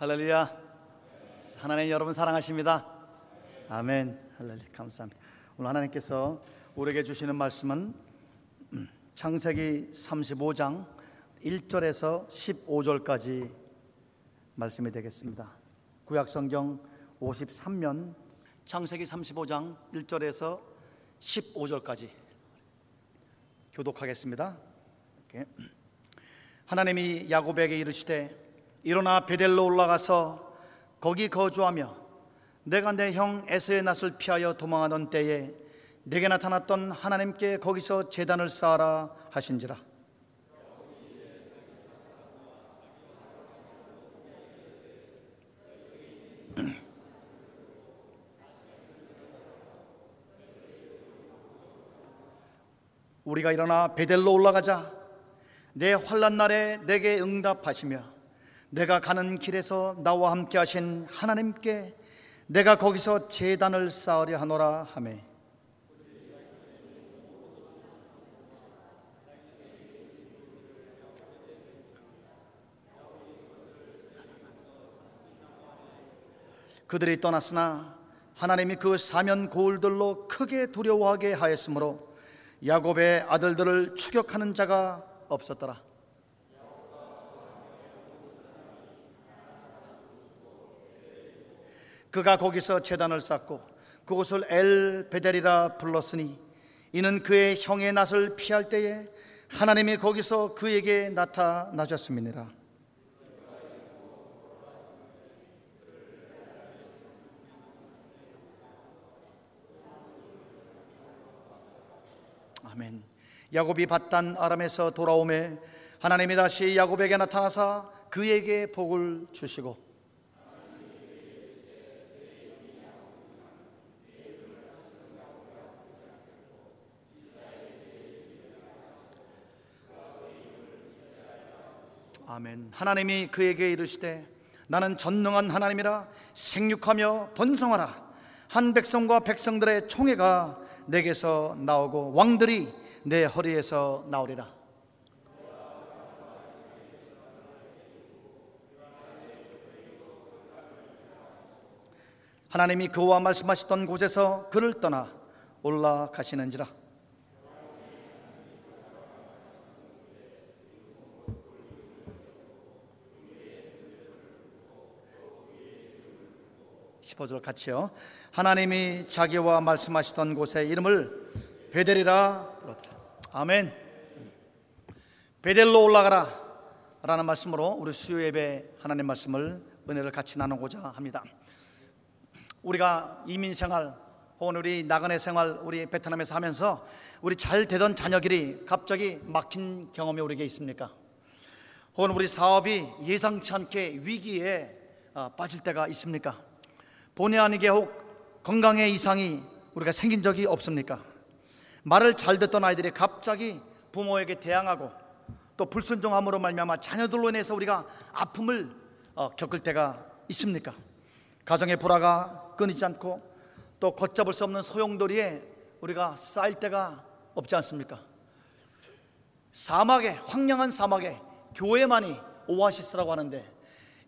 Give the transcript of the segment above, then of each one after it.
할렐루야. 하나님 여러분 사랑하십니다. 아멘. 할렐루야. 감사합니다. 오늘 하나님께서 우리에게 주시는 말씀은 음, 창세기 35장 1절에서 15절까지 말씀이 되겠습니다. 구약 성경 53면 창세기 35장 1절에서 15절까지 교독하겠습니다. 하나님이 야곱에게 이르시되 일어나 베델로 올라가서 거기 거주하며 내가 내 형 에서의 낯을 피하여 도망하던 때에 내게 나타났던 하나님께 거기서 제단을 쌓아라 하신지라. 우리가 일어나 베델로 올라가자 내 환란 날에 내게 응답하시며 내가 가는 길에서 나와 함께 하신 하나님께 내가 거기서 제단을 쌓으려 하노라 하매 그들이 떠났으나 하나님이 그 사면 고울들로 크게 두려워하게 하였으므로 야곱의 아들들을 추격하는 자가 없었더라. 그가 거기서 재단을 쌓고 그곳을 엘 베델이라 불렀으니 이는 그의 형의 낯을 피할 때에 하나님이 거기서 그에게 나타나셨음이니라. 아멘. 야곱이 바단 아람에서 돌아오매 하나님이 다시 야곱에게 나타나사 그에게 복을 주시고 아멘. 하나님이 그에게 이르시되 나는 전능한 하나님이라 생육하며 번성하라. 한 백성과 백성들의 총회가 내게서 나오고 왕들이 내 허리에서 나오리라. 하나님이 그와 말씀하시던 곳에서 그를 떠나 올라가시는지라. 십오절 같이요. 하나님이 자기와 말씀하시던 곳에 이름을 베델이라 불렀더라. 아멘. 베델로 올라가라. 라는 말씀으로 우리 수요 예배 하나님 말씀을 은혜를 같이 나누고자 합니다. 우리가 이민 생활 혹은 우리 나그네 생활 우리 베트남에서 하면서 우리 잘 되던 자녀들이 갑자기 막힌 경험이 우리에게 있습니까? 혹은 우리 사업이 예상치 않게 위기에 어, 빠질 때가 있습니까? 본의 아니게 혹 건강에 이상이 우리가 생긴 적이 없습니까? 말을 잘 듣던 아이들이 갑자기 부모에게 대항하고 또 불순종함으로 말미암아 자녀들로 인해서 우리가 아픔을 어, 겪을 때가 있습니까? 가정의 불화가 끊이지 않고 또 걷잡을 수 없는 소용돌이에 우리가 쌓일 때가 없지 않습니까? 사막에 황량한 사막에 교회만이 오아시스라고 하는데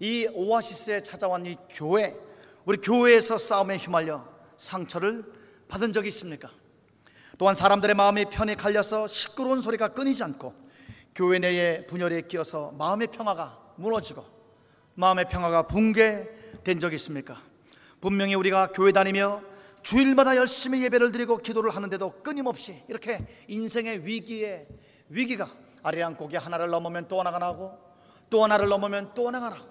이 오아시스에 찾아온 이 교회 우리 교회에서 싸움에 휘말려 상처를 받은 적이 있습니까? 또한 사람들의 마음이 편히 갈려서 시끄러운 소리가 끊이지 않고 교회 내에 분열에 끼어서 마음의 평화가 무너지고 마음의 평화가 붕괴된 적이 있습니까? 분명히 우리가 교회 다니며 주일마다 열심히 예배를 드리고 기도를 하는데도 끊임없이 이렇게 인생의 위기에 위기가 아래한 고개 하나를 넘으면 또 하나가 나고 또 하나를 넘으면 또 하나가 나고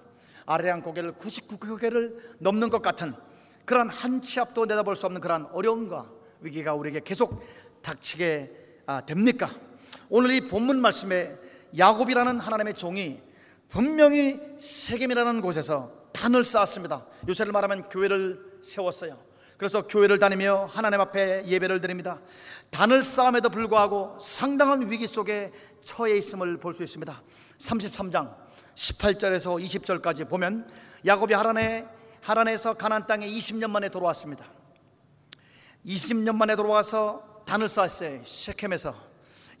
아래한 고개를 99고개를 넘는 것 같은 그런 한 치 앞도 내다볼 수 없는 그런 어려움과 위기가 우리에게 계속 닥치게 아, 됩니까? 오늘 이 본문 말씀에 야곱이라는 하나님의 종이 분명히 세겜이라는 곳에서 단을 쌓았습니다. 요새를 말하면 교회를 세웠어요. 그래서 교회를 다니며 하나님 앞에 예배를 드립니다. 단을 쌓음에도 불구하고 상당한 위기 속에 처해 있음을 볼 수 있습니다. 33장 18절에서 20절까지 보면 야곱이 하란에 하란에서 가나안 땅에 20년 만에 돌아왔습니다. 20년 만에 돌아와서 단을 쌓았어요. 셰켐에서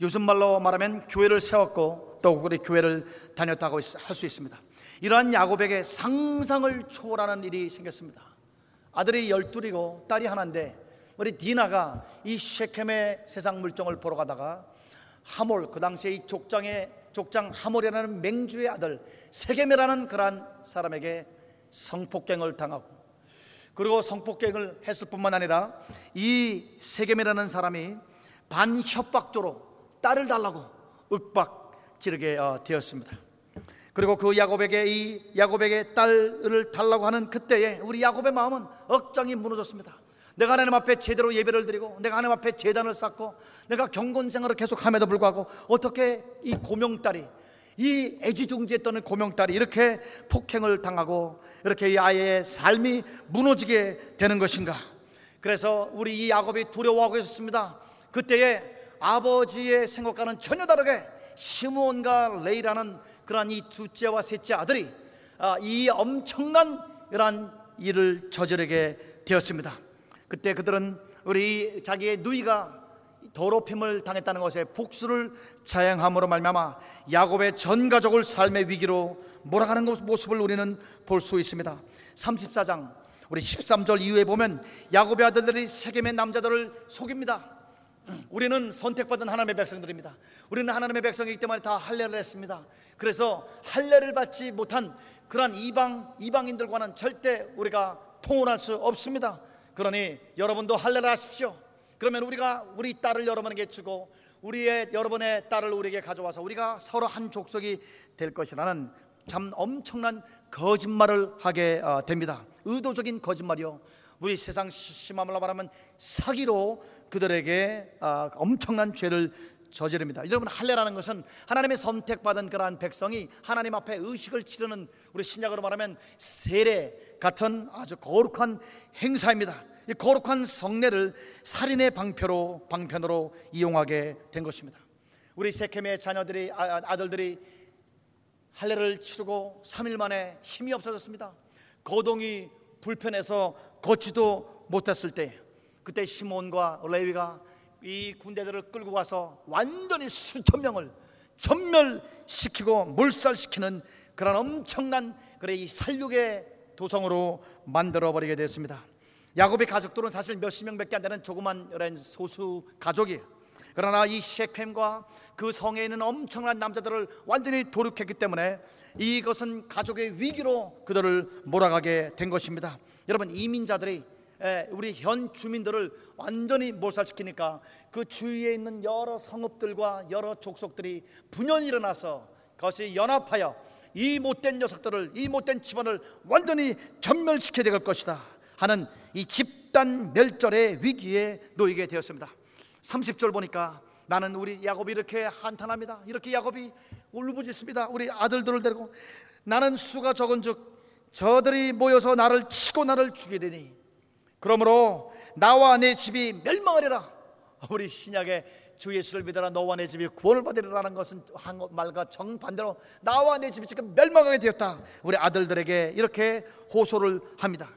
요즘 말로 말하면 교회를 세웠고 또 우리 교회를 다녔다고 할 수 있습니다. 이러한 야곱에게 상상을 초월하는 일이 생겼습니다. 아들이 열둘이고 딸이 하나인데 우리 디나가 이 셰켐의 세상 물정을 보러 가다가 하몰 그 당시에 이 족장의 족장 하몰이라는 맹주의 아들 세겜이라는 그러한 사람에게 성폭행을 당하고 그리고 성폭행을 했을 뿐만 아니라 이 세겜이라는 사람이 반협박조로 딸을 달라고 윽박 지르게 어, 되었습니다. 그리고 그 야곱에게 이 야곱에게 딸을 달라고 하는 그때에 우리 야곱의 마음은 억장이 무너졌습니다. 내가 하나님 앞에 제대로 예배를 드리고 내가 하나님 앞에 재단을 쌓고 내가 경건 생활을 계속함에도 불구하고 어떻게 이 고명딸이 이 애지중지했던 고명딸이 이렇게 폭행을 당하고 이렇게 이 아이의 삶이 무너지게 되는 것인가? 그래서 우리 이 야곱이 두려워하고 있었습니다. 그때에 아버지의 생각과는 전혀 다르게 시므온과 레이라는 그러한 이 둘째와 셋째 아들이 아, 이 엄청난 이러한 일을 저지르게 되었습니다. 그때 그들은 우리 자기의 누이가 더럽힘을 당했다는 것에 복수를 자행함으로 말미암아 야곱의 전 가족을 삶의 위기로 몰아가는 모습을 우리는 볼 수 있습니다. 34장 우리 13절 이후에 보면 야곱의 아들들이 세겜의 남자들을 속입니다. 우리는 선택받은 하나님의 백성들입니다. 우리는 하나님의 백성이기 때문에 다 할례를 했습니다. 그래서 할례를 받지 못한 그러한 이방 이방인들과는 절대 우리가 통혼할 수 없습니다. 그러니 여러분도 할례를 하십시오. 그러면 우리가 우리 딸을 여러분에게 주고 우리의 여러분의 딸을 우리에게 가져와서 우리가 서로 한 족속이 될 것이라는 참 엄청난 거짓말을 하게 어, 됩니다. 의도적인 거짓말이요. 우리 세상 심함으로 말하면 사기로 그들에게 아, 엄청난 죄를 저지릅니다. 여러분 할례라는 것은 하나님의 선택받은 그러한 백성이 하나님 앞에 의식을 치르는 우리 신약으로 말하면 세례 같은 아주 거룩한 행사입니다. 이 거룩한 성례를 살인의 방표로 방편으로 이용하게 된 것입니다. 우리 세겜의 자녀들이 아, 아들들이 할례를 치르고 3일 만에 힘이 없어졌습니다. 거동이 불편해서 걷지도 못했을 때 그때 시몬과 레위가 이 군대들을 끌고 가서 완전히 수천 명을 전멸시키고 몰살시키는 그런 엄청난 그래 이 살육의 도성으로 만들어 버리게 됐습니다. 야곱의 가족들은 사실 몇십 명밖에 안 되는 조그만 소수 가족이 그러나 이 셰켐과 그 성에 있는 엄청난 남자들을 완전히 도륙했기 때문에 이것은 가족의 위기로 그들을 몰아가게 된 것입니다. 여러분 이민자들이 우리 현 주민들을 완전히 몰살시키니까 그 주위에 있는 여러 성읍들과 여러 족속들이 분연이 일어나서 그것이 연합하여 이 못된 녀석들을 이 못된 집안을 완전히 전멸시켜야 될 것이다 하는 이 집단 멸절의 위기에 놓이게 되었습니다. 30절 보니까 나는 우리 야곱이 이렇게 한탄합니다. 이렇게 야곱이 울부짖습니다. 우리 아들들을 데리고 나는 수가 적은 즉 저들이 모여서 나를 치고 나를 죽이되니 그러므로 나와 내 집이 멸망하리라. 우리 신약에 주 예수를 믿어라 너와 내 집이 구원을 받으리라는 것은 한말과 정반대로 나와 내 집이 지금 멸망하게 되었다. 우리 아들들에게 이렇게 호소를 합니다.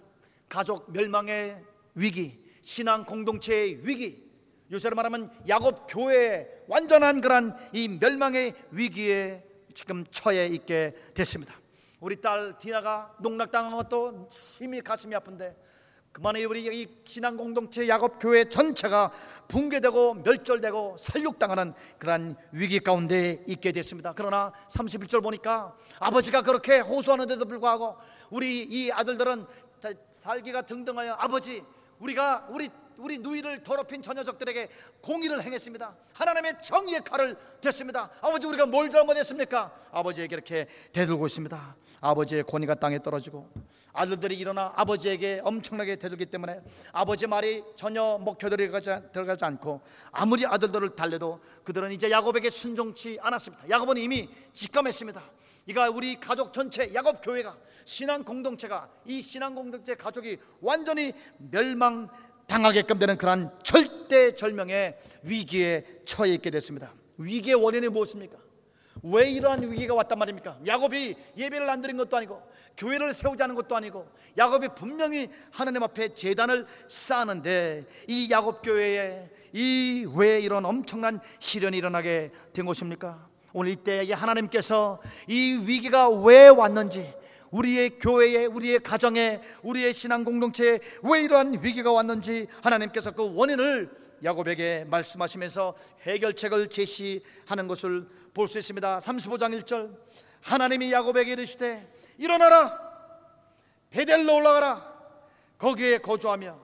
가족 멸망의 위기, 신앙 공동체의 위기, 요새로 말하면 야곱 교회의 완전한 그런 이 멸망의 위기에 지금 처해 있게 됐습니다. 우리 딸 디나가 농락당한 것도 심히 가슴이 아픈데 그만에 우리 이 신앙 공동체 야곱 교회 전체가 붕괴되고 멸절되고 살육당하는 그러한 위기 가운데 있게 됐습니다. 그러나 31절 보니까 아버지가 그렇게 호소하는데도 불구하고 우리 이 아들들은 살기가 등등하여 아버지 우리가 우리 우리 누이를 더럽힌 저 녀석들에게 공의를 행했습니다. 하나님의 정의의 칼을 댔습니다. 아버지 우리가 뭘 잘못했습니까? 아버지에게 이렇게 대들고 있습니다. 아버지의 권위가 땅에 떨어지고 아들들이 일어나 아버지에게 엄청나게 대들기 때문에 아버지 말이 전혀 들어가지, 들어가지 않고 아무리 아들들을 달래도 그들은 이제 야곱에게 순종치 않았습니다. 야곱은 이미 직감했습니다. 이가 우리 가족 전체 야곱 교회가 신앙 공동체가 이 신앙 공동체 가족이 완전히 멸망 당하게끔 되는 그러한 절대절명의 위기에 처해 있게 됐습니다. 위기의 원인이 무엇입니까? 왜 이러한 위기가 왔단 말입니까? 야곱이 예배를 안 드린 것도 아니고 교회를 않은 것도 아니고 야곱이 분명히 하나님 앞에 재단을 쌓는데 이 야곱 교회에 이 왜 이런 엄청난 시련이 일어나게 된 것입니까? 오늘 이때 하나님께서 이 위기가 왜 왔는지 우리의 교회에 우리의 가정에 우리의 신앙 공동체에 왜 이러한 위기가 왔는지 하나님께서 그 원인을 야곱에게 말씀하시면서 해결책을 제시하는 것을 볼 수 있습니다. 35장 1절. 하나님이 야곱에게 이르시되 일어나라. 베델로 올라가라. 거기에 거주하며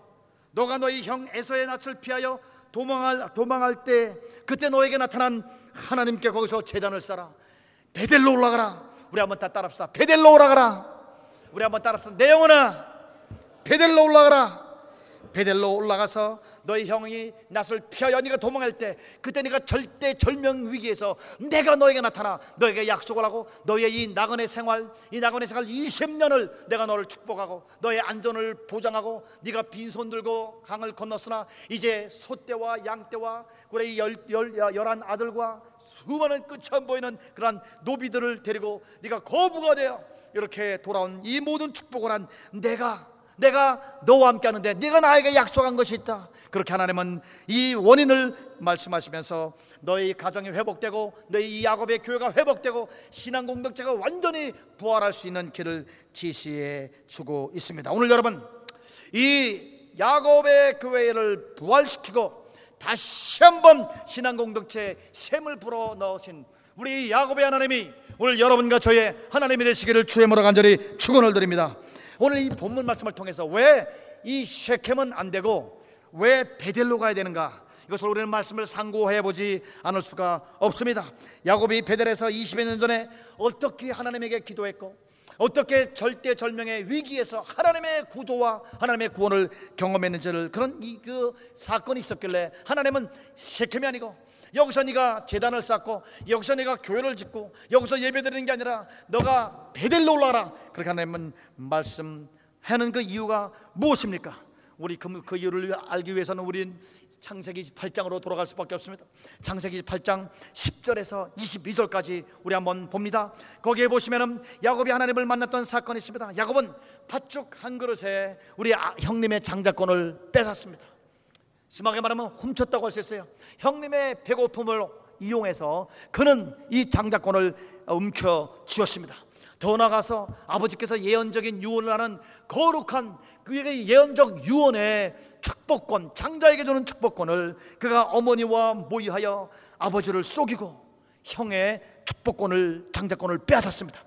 너가 너희 형 에서의 낯을 피하여 도망할 도망할 때 그때 너에게 나타난 하나님께 거기서 재단을 쌓아 베델로 올라가라. 우리 한번 다 따라합시다. 베델로 올라가라. 우리 한번 따라합시다. 내 영혼아 베델로 올라가라. 베델로 올라가서 너희 형이 낯을 피하여 네가 도망할 때 그때 네가 절대 절명 위기에서 내가 너에게 나타나 너에게 약속을 하고 너의 이 나그네 생활 이 나그네 생활 20년을 내가 너를 축복하고 너의 안전을 보장하고 네가 빈손 들고 강을 건넜으나 이제 소떼와 양떼와 그래 열, 열한 아들과 수많은 끝이 안 보이는 그러한 노비들을 데리고 네가 거부가 되어 이렇게 돌아온 이 모든 축복을 한 내가 내가 너와 함께 하는데 네가 나에게 약속한 것이 있다. 그렇게 하나님은 이 원인을 말씀하시면서 너희 가정이 회복되고 너희 이 야곱의 교회가 회복되고 신앙 공동체가 완전히 부활할 수 있는 길을 지시해 주고 있습니다. 오늘 여러분 이 야곱의 교회를 부활시키고 다시 한번 신앙 공동체에 샘을 불어 넣으신 우리 야곱의 하나님이 오늘 여러분과 저의 하나님이 되시기를 주의 모로 간절히 축원을 드립니다. 오늘 이 본문 말씀을 통해서 왜 이 쉐켐은 안 되고 왜 베델로 가야 되는가? 이것을 우리는 말씀을 상고해 보지 않을 수가 없습니다. 야곱이 베델에서 20여 년 전에 어떻게 하나님에게 기도했고 어떻게 절대 절명의 위기에서 하나님의 구조와 하나님의 구원을 경험했는지를 그런 이 그 사건이 있었길래 하나님은 쉐켐이 아니고 여기서 네가 재단을 쌓고 여기서 네가 교회를 짓고 여기서 예배드리는 게 아니라 너가 베델로 올라가라 그렇게 하나님은 말씀하는 그 이유가 무엇입니까? 우리 그, 그 이유를 알기 위해서는 우린 창세기 8장으로 돌아갈 수밖에 없습니다. 창세기 8장 10절에서 22절까지 우리 한번 봅니다. 거기에 보시면은 야곱이 하나님을 만났던 사건이 있습니다. 야곱은 팥죽 한 그릇에 우리 아, 형님의 장자권을 뺏었습니다. 심하게 말하면 훔쳤다고 할 수 있어요. 형님의 배고픔을 이용해서 그는 이 장자권을 움켜 주었습니다. 더 나아가서 아버지께서 예언적인 유언을 하는 거룩한 그에게 예언적 유언의 축복권, 장자에게 주는 축복권을 그가 어머니와 모의하여 아버지를 속이고 형의 축복권을 장자권을 빼앗았습니다.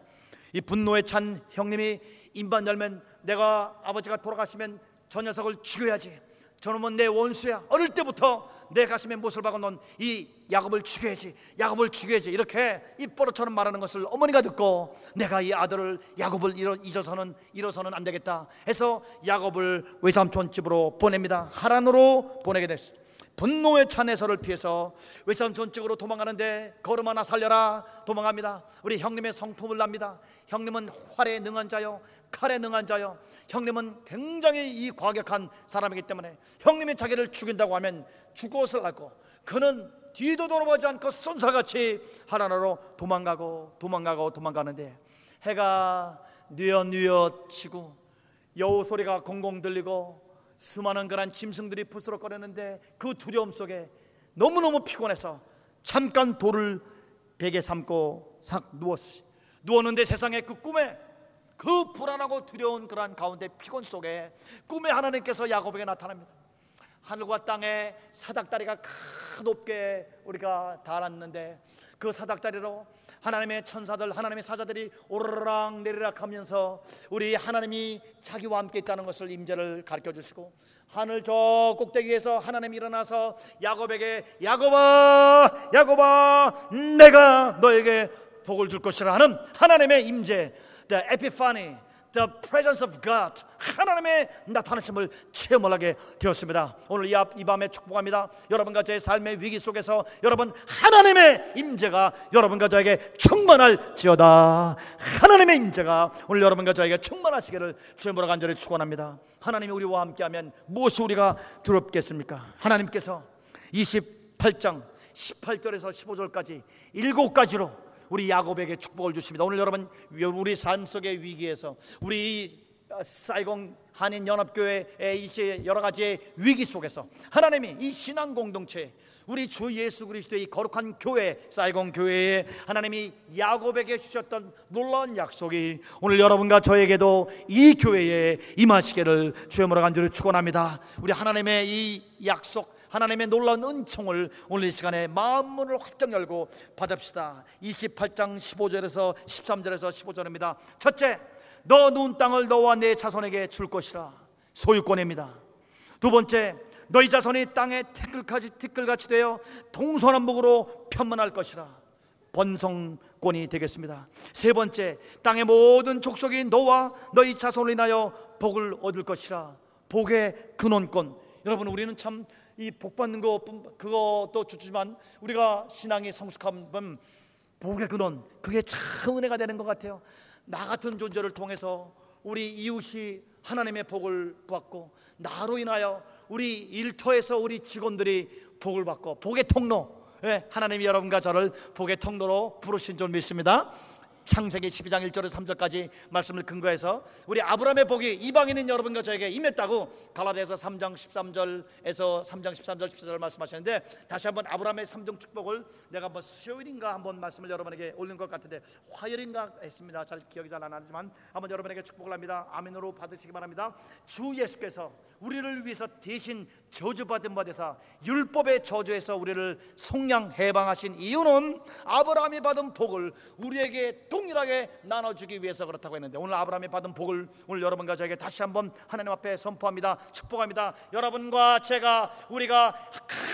이 분노에 찬 형님이 입만 열면 내가 아버지가 돌아가시면 저 녀석을 죽여야지. 저놈은 내 원수야. 어릴 때부터 내 가슴에 못을 박아 놓은 이 야곱을 죽여야지. 야곱을 죽여야지. 이렇게 입버릇처럼 말하는 것을 어머니가 듣고 내가 이 아들을 야곱을 잊어서는 잃어서는 안 되겠다. 해서 야곱을 외삼촌 집으로 보냅니다. 하란으로 보내게 됐어. 분노의 찬 해서를 피해서 외삼촌 집으로 도망가는데 걸음 하나 살려라 도망갑니다. 우리 형님의 성품을 납니다. 형님은 활에 능한 자요 칼에 능한 자요 형님은 굉장히 이 과격한 사람이기 때문에 형님이 자기를 죽인다고 하면 죽것을 알고 그는 뒤도 돌아보지 않고 손사같이 하나로 도망가고 도망가고 도망가는데 해가 뉘엿뉘엿 치고 여우 소리가 공공 들리고 수많은 그런 짐승들이 부스럭거리는데 그 두려움 속에 너무너무 피곤해서 잠깐 돌을 베개 삼고 삭 누웠어 누웠는데 세상에 그 꿈에 그 불안하고 두려운 그러한 가운데 피곤 속에 꿈에 하나님께서 야곱에게 나타납니다. 하늘과 땅에 사닥다리가 큰 높게 우리가 달았는데 그 사닥다리로 하나님의 천사들, 하나님의 사자들이 오르락 내리락 하면서 우리 하나님이 자기와 함께 있다는 것을 임재를 가르쳐 주시고 하늘 저 꼭대기에서 하나님이 일어나서 야곱에게 야곱아 야곱아 내가 너에게 복을 줄 것이라 하는 하나님의 임재 the epiphany, the presence of God, 하나님의 나타나심을 체험하게 되었습니다. 오늘 이, 이 밤에 축복합니다. 여러분과 저의 삶의 위기 속에서 여러분 하나님의 임재가 여러분과 저에게 충만할지어다. 하나님의 임재가 오늘 여러분과 저에게 충만하시기를 주님으로 간절히 축원합니다. 하나님이 우리와 함께하면 무엇이 우리가 두렵겠습니까? 하나님께서 28장 18절에서 15절까지 일곱 가지로 우리 야곱에게 축복을 주십니다. 오늘 여러분 우리 삶 속의 위기에서 우리 사이공 한인 연합교회의 이 여러 가지의 위기 속에서 하나님이 이 신앙 공동체 우리 주 예수 그리스도의 거룩한 교회 사이공 교회에 하나님이 야곱에게 주셨던 놀라운 약속이 오늘 여러분과 저에게도 이 교회에 임하시기를 주여으로 간절히 축원합니다. 우리 하나님의 이 약속 하나님의 놀라운 은총을 오늘 이 시간에 마음문을 활짝 열고 받읍시다. 28장 15절에서 13절에서 15절입니다. 첫째, 너 누운 땅을 너와 내 자손에게 줄 것이라 소유권입니다. 두 번째, 너희 자손이 땅에 티끌같이 티끌같이 되어 동서남북으로 편만할 것이라 번성권이 되겠습니다. 세 번째, 땅의 모든 족속이 너와 너희 자손을 인하여 복을 얻을 것이라 복의 근원권. 여러분 우리는 참 이 복 받는 거 그것도 좋지만 우리가 신앙이 성숙하면 복의 근원 그게 참 은혜가 되는 것 같아요. 나 같은 존재를 통해서 우리 이웃이 하나님의 복을 받고 나로 인하여 우리 일터에서 우리 직원들이 복을 받고 복의 통로 예, 하나님이 여러분과 저를 복의 통로로 부르신 줄 믿습니다. 창세기 12장 1절에서 3절까지 말씀을 근거해서 우리 아브라함의 복이 이방인인 여러분과 저에게 임했다고 갈라디아서 3장 13절에서 3장 13절 14절 말씀하셨는데 다시 한번 아브라함의 3종 축복을 내가 뭐 수요일인가 한번 말씀을 여러분에게 올린 것 같은데 화요일인가 했습니다. 잘 기억이 잘 안 나지만 한번 여러분에게 축복을 합니다. 아멘으로 받으시기 바랍니다. 주 예수께서 우리를 위해서 대신 저주받은 바 되사 율법의 저주에서 우리를 속량 해방하신 이유는 아브라함이 받은 복을 우리에게 동일하게 나눠주기 위해서 그렇다고 했는데 오늘 아브라함이 받은 복을 오늘 여러분과 저에게 다시 한번 하나님 앞에 선포합니다. 축복합니다. 여러분과 제가 우리가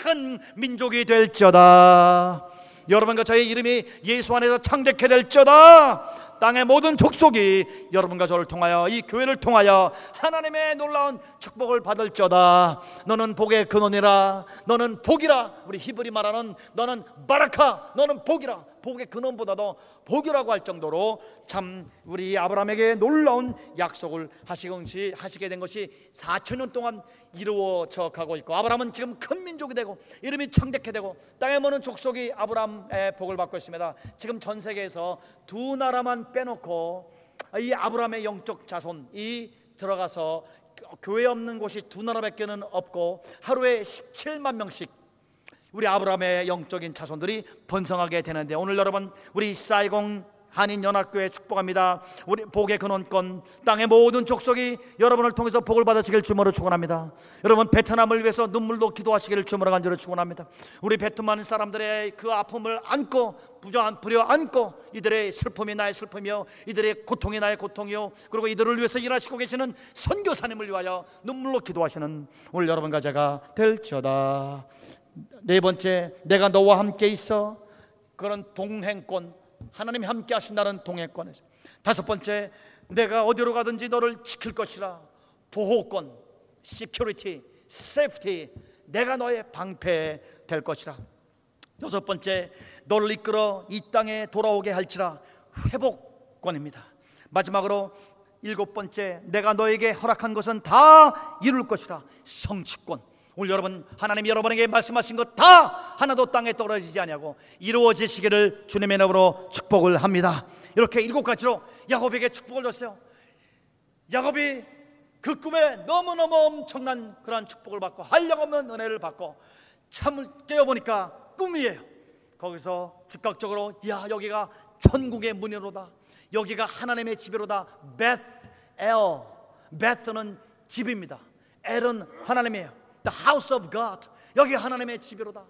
큰 민족이 될지어다. 여러분과 저의 이름이 예수 안에서 창대케 될지어다 땅의 모든 족속이 여러분과 저를 통하여 이 교회를 통하여 하나님의 놀라운 축복을 받을지어다. 너는 복의 근원이라. 너는 복이라. 우리 히브리 말하는 너는 바라카. 너는 복이라 복의 근원보다도 복이라고 할 정도로 참 우리 아브라함에게 놀라운 약속을 하시게 된 것이 4천 년 동안 이루어져 가고 있고 아브라함은 지금 큰 민족이 되고 이름이 창대케 되고 땅에 머는 족속이 아브라함의 복을 받고 있습니다. 지금 전 세계에서 두 나라만 빼놓고 이 아브라함의 영적 자손이 들어가서 교회 없는 곳이 두 나라밖에는 없고 하루에 17만 명씩 우리 아브라함의 영적인 자손들이 번성하게 되는데 오늘 여러분 우리 사이공 한인 연합교회 축복합니다. 우리 복의 근원권 땅의 모든 족속이 여러분을 통해서 복을 받으시길 주모로 축원합니다. 여러분 베트남을 위해서 눈물로 기도하시기를 주모로 간절히 축원합니다. 우리 베트남 사람들의 그 아픔을 안고 부정 부려 안고 이들의 슬픔이 나의 슬픔이요 이들의 고통이 나의 고통이요 그리고 이들을 위해서 일하시고 계시는 선교사님을 위하여 눈물로 기도하시는 오늘 여러분과 제가 될지어다. 네 번째, 내가 너와 함께 있어. 그런 동행권, 하나님이 함께 하신다는 동행권에서. 다섯 번째, 내가 어디로 가든지 너를 지킬 것이라. 보호권, security, safety. 내가 너의 방패 될 것이라. 여섯 번째, 너를 이끌어 이 땅에 돌아오게 할지라. 회복권입니다. 마지막으로 일곱 번째, 내가 너에게 허락한 것은 다 이룰 것이라. 성취권. 오늘 여러분 하나님 여러분에게 말씀하신 것 다 하나도 땅에 떨어지지 아니하고 이루어지시기를 주님의 이름으로 축복을 합니다. 이렇게 일곱 가지로 야곱에게 축복을 줬어요. 야곱이 그 꿈에 너무너무 엄청난 그러한 축복을 받고 한량 없는 은혜를 받고 참을 깨어보니까 꿈이에요. 거기서 즉각적으로 야 여기가 천국의 문이로다. 여기가 하나님의 집이로다. 베스 엘. 베스는 집입니다. 엘은 하나님이에요. The house of God. 여기 하나님의 집이로다.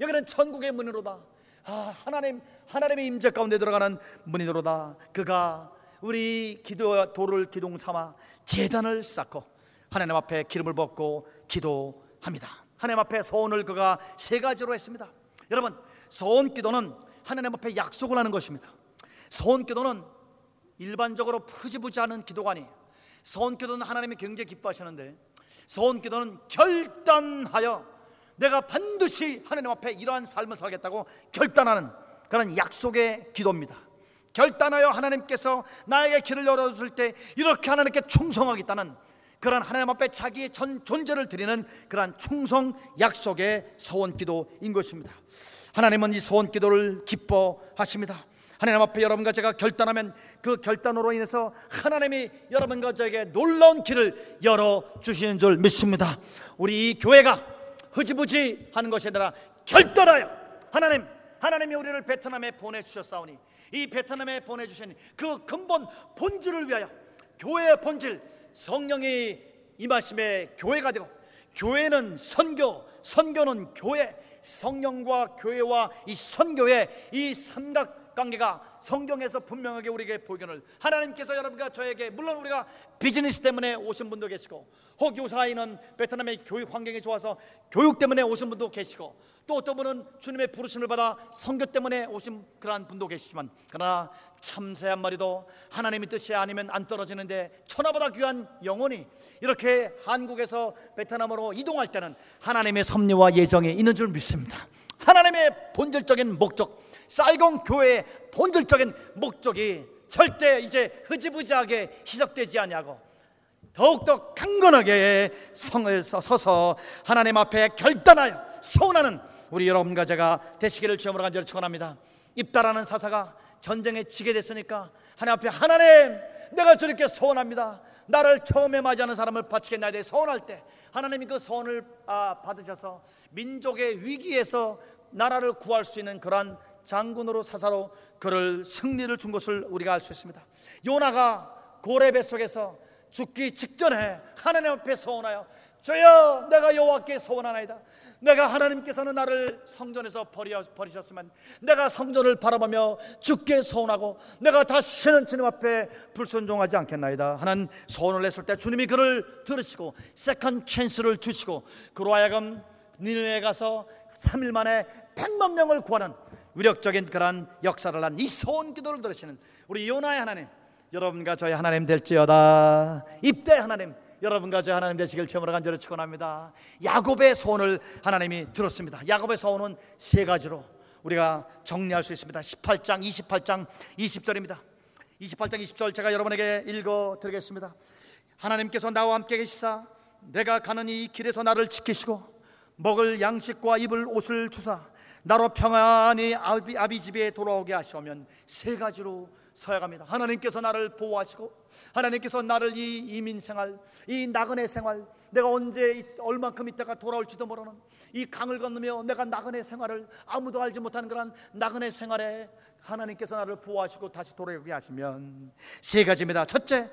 여기는 천국의 문이로다. 아, 하나님 하나님의 임재 가운데 들어가는 문이로다. 그가 우리 기도 도를 기둥 삼아 제단을 쌓고 하나님 앞에 기름을 붓고 기도합니다. 하나님 앞에 소원을 그가 세 가지로 했습니다. 여러분, 소원 기도는 하나님 앞에 약속을 하는 것입니다. 소원 기도는 일반적으로 푸지부지 않은 기도가 아니에요. 소원 기도는 하나님이 굉장히 기뻐하시는데 소원 기도는 결단하여 내가 반드시 하나님 앞에 이러한 삶을 살겠다고 결단하는 그런 약속의 기도입니다. 결단하여 하나님께서 나에게 길을 열어줄 때 이렇게 하나님께 충성하겠다는 그런 하나님 앞에 자기의 전 존재를 드리는 그러한 충성 약속의 소원 기도인 것입니다. 하나님은 이 소원 기도를 기뻐하십니다. 하나님 앞에 여러분과 제가 결단하면 그 결단으로 인해서 하나님이 여러분과 저에게 놀라운 길을 열어 주시는 줄 믿습니다. 우리 이 교회가 흐지부지 하는 것이 아니라 결단하여 하나님 하나님이 우리를 베트남에 보내 주셨사오니 이 베트남에 보내 주신 그 근본 본질을 위하여 교회의 본질 성령이 임하심의 교회가 되고 교회는 선교 선교는 교회 성령과 교회와 이 선교의 이 삼각 관계가 성경에서 분명하게 우리에게 보견을 하나님께서 여러분과 저에게 물론 우리가 비즈니스 때문에 오신 분도 계시고 혹 요사이는 베트남의 교육 환경이 좋아서 교육 때문에 오신 분도 계시고 또 어떤 분은 주님의 부르심을 받아 선교 때문에 오신 그러한 분도 계시지만 그러나 참새 한 마리도 하나님의 뜻이 아니면 안 떨어지는데 천하보다 귀한 영혼이 이렇게 한국에서 베트남으로 이동할 때는 하나님의 섭리와 예정이 있는 줄 믿습니다. 하나님의 본질적인 목적, 쌀공 교회의 본질적인 목적이 절대 이제 흐지부지하게 희석되지 아니하고 더욱더 강건하게 성을 서서 하나님 앞에 결단하여 서운하는 우리 여러분과 제가 되시기를 주님으로 간절히 축원합니다. 입다라는 사사가 전쟁에 지게 됐으니까 하나님 앞에 하나님 내가 저렇게 소원합니다. 나를 처음에 맞이하는 사람을 바치겠나이다 소원할 때 하나님이 그 소원을 아, 받으셔서 민족의 위기에서 나라를 구할 수 있는 그러한 장군으로 사사로 그를 승리를 준 것을 우리가 알 수 있습니다. 요나가 고래 뱃속에서 죽기 직전에 하나님 앞에 소원하여 주여 내가 여호와께 소원하나이다. 내가 하나님께서는 나를 성전에서 버려, 버리셨으면 내가 성전을 바라보며 죽게 소원하고 내가 다시는 주님 앞에 불순종하지 않겠나이다 하는 소원을 했을 때 주님이 그를 들으시고 second chance를 주시고 그로 하여금 니느에 가서 3일 만에 100만 명을 구하는 위력적인 그러한 역사를 한 이 소원 기도를 들으시는 우리 요나의 하나님 여러분과 저희 하나님 될지어다 입대 하나님 여러분과 저 하나님 되시길 처음으로 간절히 축원합니다. 야곱의 소원을 하나님이 들었습니다. 야곱의 소원은 세 가지로 우리가 정리할 수 있습니다. 18장, 28장, 20절입니다. 28장 20절 제가 여러분에게 읽어 드리겠습니다. 하나님께서 나와 함께 계시사 내가 가는 이 길에서 나를 지키시고 먹을 양식과 입을 옷을 주사 나로 평안히 아비, 아비 집에 돌아오게 하시오면 세 가지로 서야갑니다. 하나님께서 나를 보호하시고 하나님께서 나를 이 이민 생활, 이 나그네 생활, 내가 언제 얼만큼 있다가 돌아올지도 모르는 이 강을 건너며 내가 나그네 생활을 아무도 알지 못하는 그런 나그네 생활에 하나님께서 나를 보호하시고 다시 돌아오게 하시면 세 가지입니다. 첫째,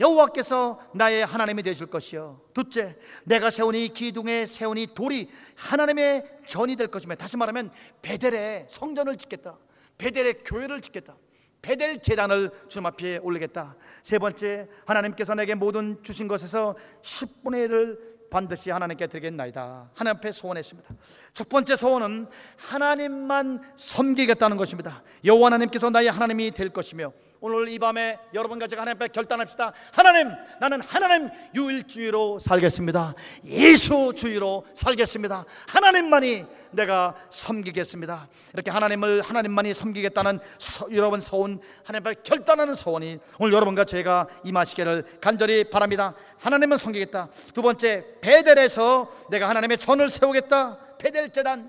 여호와께서 나의 하나님이 되실 것이요. 둘째, 내가 세운 이 기둥에 세운 이 돌이 하나님의 전이 될 것이며 다시 말하면 베델에 성전을 짓겠다. 베델에 교회를 짓겠다. 베델 재단을 주님 앞에 올리겠다. 세 번째, 하나님께서 내게 모든 주신 것에서 10분의 1을 반드시 하나님께 드리겠나이다. 하나님 앞에 소원했습니다. 첫 번째 소원은 하나님만 섬기겠다는 것입니다. 여호와 하나님께서 나의 하나님이 될 것이며 오늘 이 밤에 여러분과 제가 하나님 앞에 결단합시다. 하나님, 나는 하나님 유일주의로 살겠습니다. 예수주의로 살겠습니다. 하나님만이 내가 섬기겠습니다. 이렇게 하나님을 하나님만이 섬기겠다는 서, 여러분 소원 하나님 앞에 결단하는 소원이 오늘 여러분과 제가 임하시기를 간절히 바랍니다. 하나님은 섬기겠다. 두 번째 베델에서 내가 하나님의 전을 세우겠다. 베델 재단.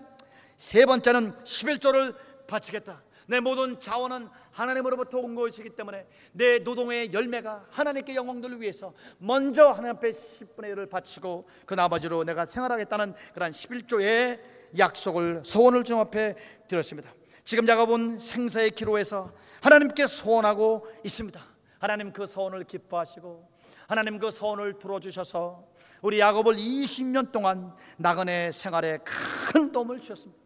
세 번째는 11조를 바치겠다. 내 모든 자원은 하나님으로부터 온 것이기 때문에 내 노동의 열매가 하나님께 영광들을 위해서 먼저 하나님 앞에 10분의 1을 바치고 그 나머지로 내가 생활하겠다는 그런 11조의 약속을 소원을 주 앞에 드렸습니다. 지금 야곱은 생사의 기로에서 하나님께 소원하고 있습니다. 하나님 그 소원을 기뻐하시고 하나님 그 소원을 들어주셔서 우리 야곱을 20년 동안 나그네 생활에 큰 도움을 주셨습니다.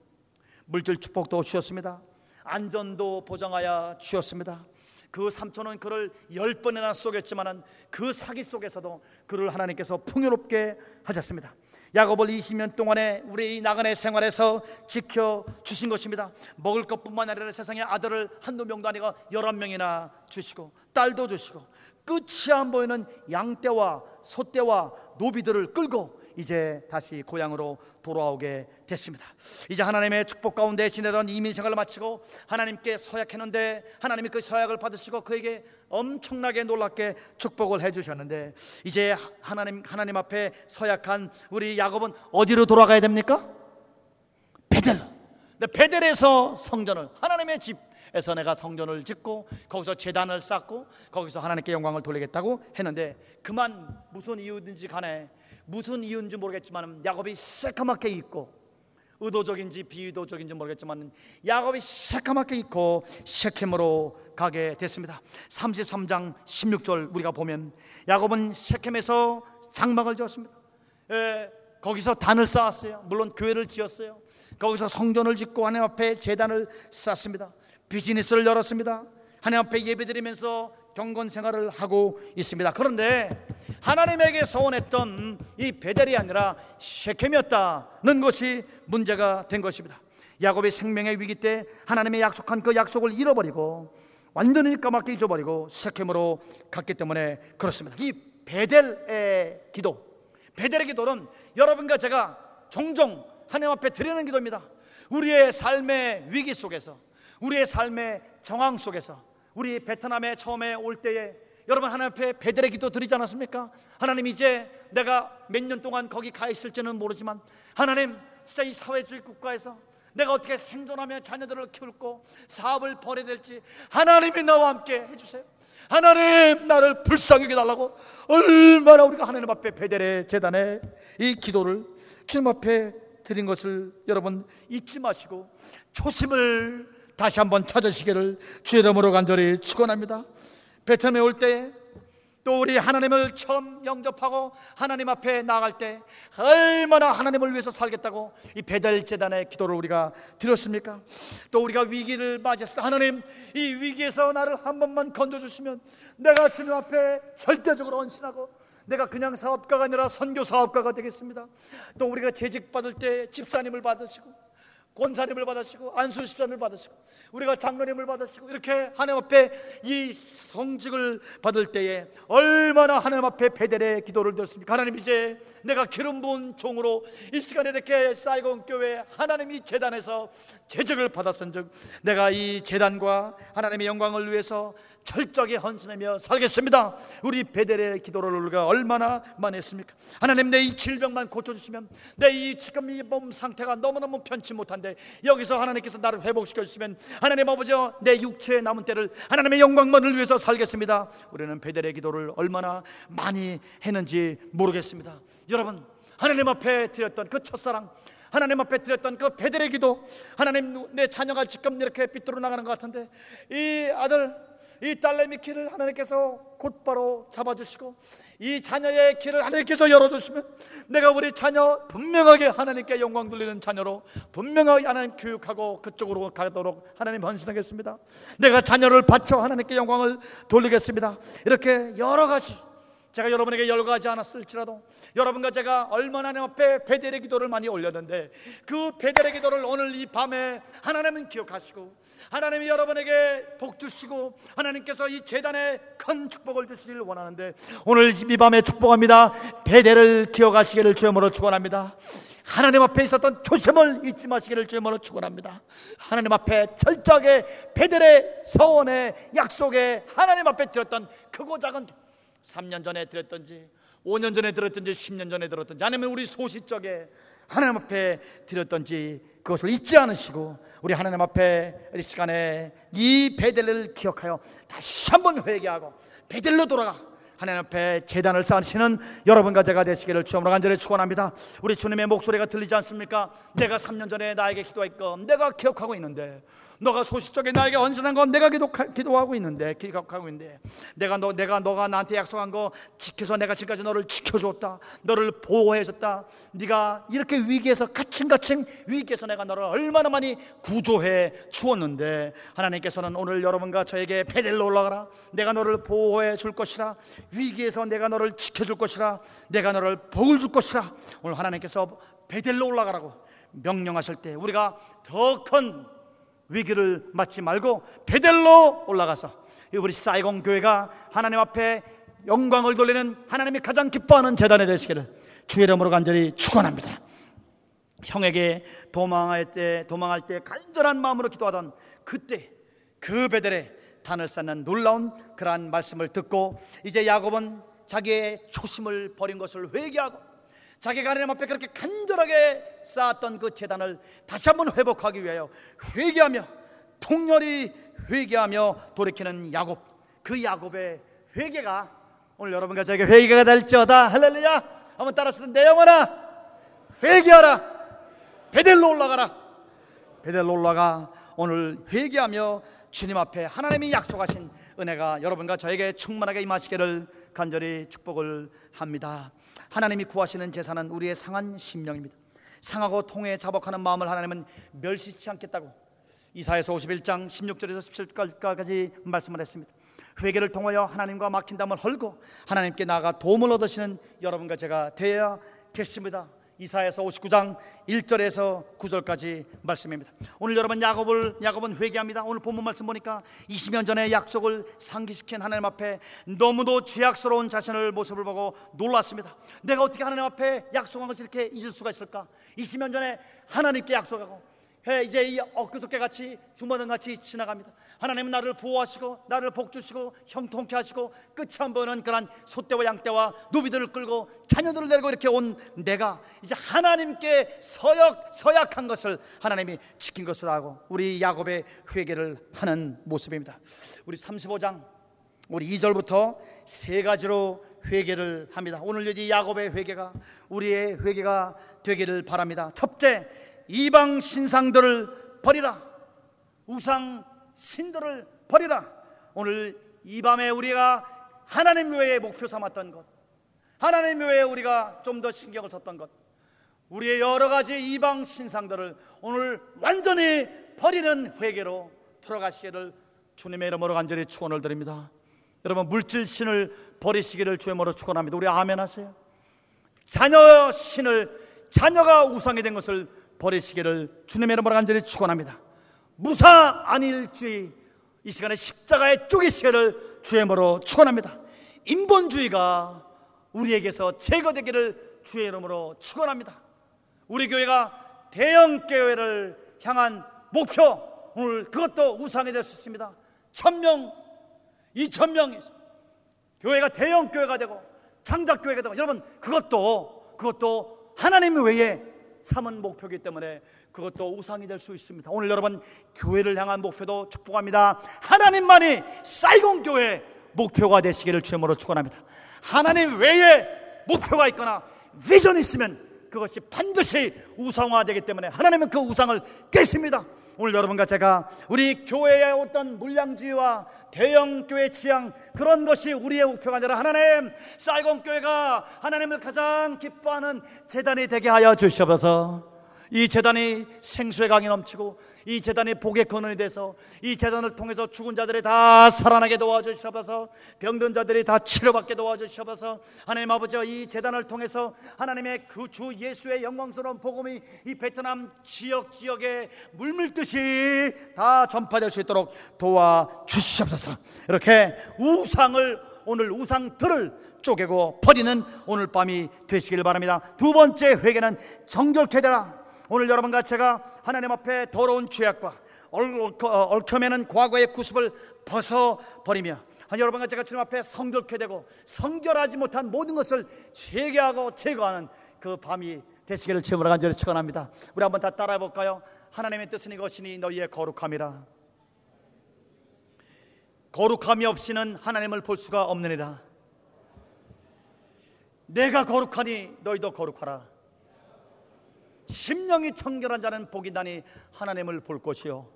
물질 축복도 주셨습니다. 안전도 보장하여 주셨습니다. 그 삼촌은 그를 열 번이나 쏘겠지만은 그 사기 속에서도 그를 하나님께서 풍요롭게 하셨습니다. 야곱을 20년 동안에 우리 이 나그네 생활에서 지켜 주신 것입니다. 먹을 것뿐만 아니라 세상에 아들을 한두 명도 아니고 열한 명이나 주시고 딸도 주시고 끝이 안 보이는 양떼와 소떼와 노비들을 끌고 이제 다시 고향으로 돌아오게 됐습니다. 이제 하나님의 축복 가운데 지내던 이민 생활을 마치고 하나님께 서약했는데 하나님이 그 서약을 받으시고 그에게 엄청나게 놀랍게 축복을 해 주셨는데 이제 하나님 하나님 앞에 서약한 우리 야곱은 어디로 돌아가야 됩니까? 베델로. 베델에서 성전을 하나님의 집 에서 내가 성전을 짓고 거기서 재단을 쌓고 거기서 하나님께 영광을 돌리겠다고 했는데 그만 무슨 이유든지 간에 무슨 이유인지 모르겠지만 야곱이 새까맣게 있고 의도적인지 비의도적인지 모르겠지만 야곱이 새까맣게 있고 세켐으로 가게 됐습니다. 33장 16절 우리가 보면 야곱은 세켐에서 장막을 지었습니다. 예, 거기서 단을 쌓았어요. 물론 교회를 지었어요. 거기서 성전을 짓고 하나님 앞에 제단을 쌓습니다. 비즈니스를 열었습니다. 하나님 앞에 예배드리면서 경건 생활을 하고 있습니다. 그런데 하나님에게 서원했던 이 베델이 아니라 셰켐이었다는 것이 문제가 된 것입니다. 야곱의 생명의 위기 때 하나님의 약속한 그 약속을 잃어버리고 완전히 까맣게 잊어버리고 셰켐으로 갔기 때문에 그렇습니다. 이 베델의 기도, 베델의 기도는 여러분과 제가 종종 하나님 앞에 드리는 기도입니다. 우리의 삶의 위기 속에서, 우리의 삶의 정황 속에서, 우리 베트남에 처음에 올 때에 여러분 하나님 앞에 베델의 기도 드리지 않았습니까? 하나님 이제 내가 몇 년 동안 거기 가 있을지는 모르지만 하나님 진짜 이 사회주의 국가에서 내가 어떻게 생존하며 자녀들을 키울고 사업을 벌여야 될지 하나님이 나와 함께 해주세요. 하나님 나를 불쌍하게 달라고 얼마나 우리가 하나님 앞에 베델의 재단에 이 기도를 주님 앞에 드린 것을 여러분 잊지 마시고 초심을 다시 한번 찾으시기를 주의 이름으로 간절히 축원합니다. 베트남에 올때또 우리 하나님을 처음 영접하고 하나님 앞에 나갈 때 얼마나 하나님을 위해서 살겠다고 이 배달 재단의 기도를 우리가 드렸습니까? 또 우리가 위기를 맞이했을 때 하나님 이 위기에서 나를 한 번만 건져 주시면 내가 주님 앞에 절대적으로 헌신하고 내가 그냥 사업가가 아니라 선교 사업가가 되겠습니다. 또 우리가 재직 받을 때 집사님을 받으시고 권사님을 받으시고 안수집사님을 받으시고 우리가 장로님을 받으시고 이렇게 하나님 앞에 이 성직을 받을 때에 얼마나 하나님 앞에 베델의 기도를 드렸습니까? 하나님 이제 내가 기름 부은 종으로 이 시간에 이렇게 사이곤 교회 하나님이 재단에서 재직을 받았은즉 내가 이 재단과 하나님의 영광을 위해서 철저하게 헌신하며 살겠습니다. 우리 베델의 기도를 우리가 얼마나 많이 했습니까? 하나님 내 이 질병만 고쳐주시면 내 이 지금 이 몸 상태가 너무너무 편치 못한데 여기서 하나님께서 나를 회복시켜 주시면 하나님 아버지 내 육체의 남은 때를 하나님의 영광만을 위해서 살겠습니다. 우리는 베델의 기도를 얼마나 많이 했는지 모르겠습니다. 여러분 하나님 앞에 드렸던 그 첫사랑 하나님 앞에 드렸던 그 베델의 기도 하나님 내 자녀가 지금 이렇게 삐뚤어 나가는 것 같은데 이 아들 이 딸내미 길을 하나님께서 곧바로 잡아주시고 이 자녀의 길을 하나님께서 열어주시면 내가 우리 자녀 분명하게 하나님께 영광 돌리는 자녀로 분명하게 하나님 교육하고 그쪽으로 가도록 하나님 헌신하겠습니다. 내가 자녀를 바쳐 하나님께 영광을 돌리겠습니다. 이렇게 여러 가지 제가 여러분에게 열거하지 않았을지라도 여러분과 제가 얼마나 내 앞에 베델의 기도를 많이 올렸는데 그 베델의 기도를 오늘 이 밤에 하나님은 기억하시고 하나님이 여러분에게 복 주시고 하나님께서 이 재단에 큰 축복을 주시기를 원하는데 오늘 이 밤에 축복합니다. 베델을 기억하시기를 주여으로 축원합니다. 하나님 앞에 있었던 초심을 잊지 마시기를 주여으로 축원합니다. 하나님 앞에 철저하게 베델의 서원의 약속에 하나님 앞에 드렸던 크고 작은 3년 전에 드렸던지 5년 전에 들었던지 10년 전에 들었던지 아니면 우리 소시적에 하나님 앞에 드렸던지 그것을 잊지 않으시고 우리 하나님 앞에 이 시간에 이 베델을 기억하여 다시 한번 회개하고 베델로 돌아가 하나님 앞에 재단을 쌓으시는 여러분과 제가 되시기를 주님으로 간절히 축원합니다. 우리 주님의 목소리가 들리지 않습니까? 내가 3년 전에 나에게 기도했고 내가 기억하고 있는데 너가 소식적에 나에게 헌신한 건 내가 기도, 기도하고 있는데 기억하고 있는데 내가 너 내가 너가 나한테 약속한 거 지켜서 내가 지금까지 너를 지켜줬다. 너를 보호해줬다. 네가 이렇게 위기에서 가칭가칭 위기에서 내가 너를 얼마나 많이 구조해 주었는데 하나님께서는 오늘 여러분과 저에게 베델로 올라가라. 내가 너를 보호해 줄 것이라. 위기에서 내가 너를 지켜줄 것이라. 내가 너를 복을 줄 것이라. 오늘 하나님께서 베델로 올라가라고 명령하실 때 우리가 더큰 위기를 맞지 말고 베델로 올라가서 우리 사이공 교회가 하나님 앞에 영광을 돌리는 하나님이 가장 기뻐하는 재단이 되시기를 주의 이름으로 간절히 축원합니다. 형에게 도망할 때 도망할 때 간절한 마음으로 기도하던 그때 그 베델에 단을 쌓는 놀라운 그러한 말씀을 듣고 이제 야곱은 자기의 초심을 버린 것을 회개하고 자기가 하나님 앞에 그렇게 간절하게 쌓았던 그 재단을 다시 한번 회복하기 위하여 회개하며 통렬히 회개하며 돌이키는 야곱. 그 야곱의 회개가 오늘 여러분과 저에게 회개가 될지어다. 할렐루야! 한번 따라합시다. 내 영혼아 회개하라. 베델로 올라가라. 베델로 올라가 오늘 회개하며 주님 앞에 하나님이 약속하신 은혜가 여러분과 저에게 충만하게 임하시기를 간절히 축복을 합니다. 하나님이 구하시는 제사는 우리의 상한 심령입니다 상하고 통해 자복하는 마음을 하나님은 멸시치 않겠다고 이사에서 51장 16절에서 17절까지 말씀을 했습니다. 회개를 통하여 하나님과 막힌 담을 헐고 하나님께 나아가 도움을 얻으시는 여러분과 제가 되어야 겠습니다. 이사에서 59장 1절에서 9절까지 말씀입니다. 오늘 여러분 야곱을 야곱은 회개합니다. 오늘 본문 말씀 보니까 20년 전에 약속을 상기시킨 하나님 앞에 너무도 죄악스러운 자신을 모습을 보고 놀랐습니다. 내가 어떻게 하나님 앞에 약속한 것을 이렇게 잊을 수가 있을까? 20년 전에 하나님께 약속하고 해 이제 이 엊그저께 같이 주마등 같이 지나갑니다. 하나님은 나를 보호하시고 나를 복주시고 형통케 하시고 끝이 안 보이는 그런 소떼와 양떼와 노비들을 끌고 자녀들을 데리고 이렇게 온 내가 이제 하나님께 서약 서약한 것을 하나님이 지킨 것을 하고 우리 야곱의 회개를 하는 모습입니다. 우리 35장 우리 2절부터 세 가지로 회개를 합니다. 오늘 이 야곱의 회개가 우리의 회개가 되기를 바랍니다. 첫째 이방 신상들을 버리라. 우상 신들을 버리라. 오늘 이 밤에 우리가 하나님 외에 목표 삼았던 것, 하나님 외에 우리가 좀 더 신경을 썼던 것, 우리의 여러 가지 이방 신상들을 오늘 완전히 버리는 회개로 들어가시기를 주님의 이름으로 간절히 축원을 드립니다. 여러분 물질 신을 버리시기를 주의 이름으로 축원합니다. 우리 아멘 하세요. 자녀 신을 자녀가 우상이 된 것을 버리시기를 주님의 이름으로 간절히 축원합니다. 무사 아닐지 이 시간에 십자가에 쪼개시기를 주의 이름으로 축원합니다. 인본주의가 우리에게서 제거되기를 주의 이름으로 축원합니다. 우리 교회가 대형 교회를 향한 목표 오늘 그것도 우상이 될 수 있습니다. 천명, 이천 명 교회가 대형 교회가 되고 창작 교회가 되고 여러분 그것도 그것도 하나님 외에 삼은 목표이기 때문에 그것도 우상이 될 수 있습니다. 오늘 여러분 교회를 향한 목표도 축복합니다. 하나님만이 사이공 교회 목표가 되시기를 주님으로 축원합니다. 하나님 외에 목표가 있거나 비전이 있으면 그것이 반드시 우상화되기 때문에 하나님은 그 우상을 깨십니다. 오늘 여러분과 제가 우리 교회의 어떤 물량주의와 대형 교회 지향 그런 것이 우리의 목표가 아니라 하나님 사이공 교회가 하나님을 가장 기뻐하는 재단이 되게 하여 주시옵소서. 이 재단이 생수의 강이 넘치고 이 재단이 복의 근원이 돼서 이 재단을 통해서 죽은 자들이 다 살아나게 도와주시옵소서. 병든 자들이 다 치료받게 도와주시옵소서. 하나님 아버지 이 재단을 통해서 하나님의 그 주 예수의 영광스러운 복음이 이 베트남 지역 지역에 물밀듯이 다 전파될 수 있도록 도와주시옵소서. 이렇게 우상을 오늘 우상들을 쪼개고 버리는 오늘 밤이 되시길 바랍니다. 두 번째 회개는 정결케 되라 오늘 여러분과 제가 하나님 앞에 더러운 죄악과 얽혀매는 과거의 구습을 벗어버리며 여러분과 제가 주님 앞에 성결케 되고 성결하지 못한 모든 것을 회개하고 제거하는 그 밤이 되시기를 제물로 간절히 축원합니다. 우리 한번 다 따라해 볼까요? 하나님의 뜻은 이것이니 너희의 거룩함이라. 거룩함이 없이는 하나님을 볼 수가 없느니라. 내가 거룩하니 너희도 거룩하라. 심령이 청결한 자는 복이 나니 하나님을 볼 것이요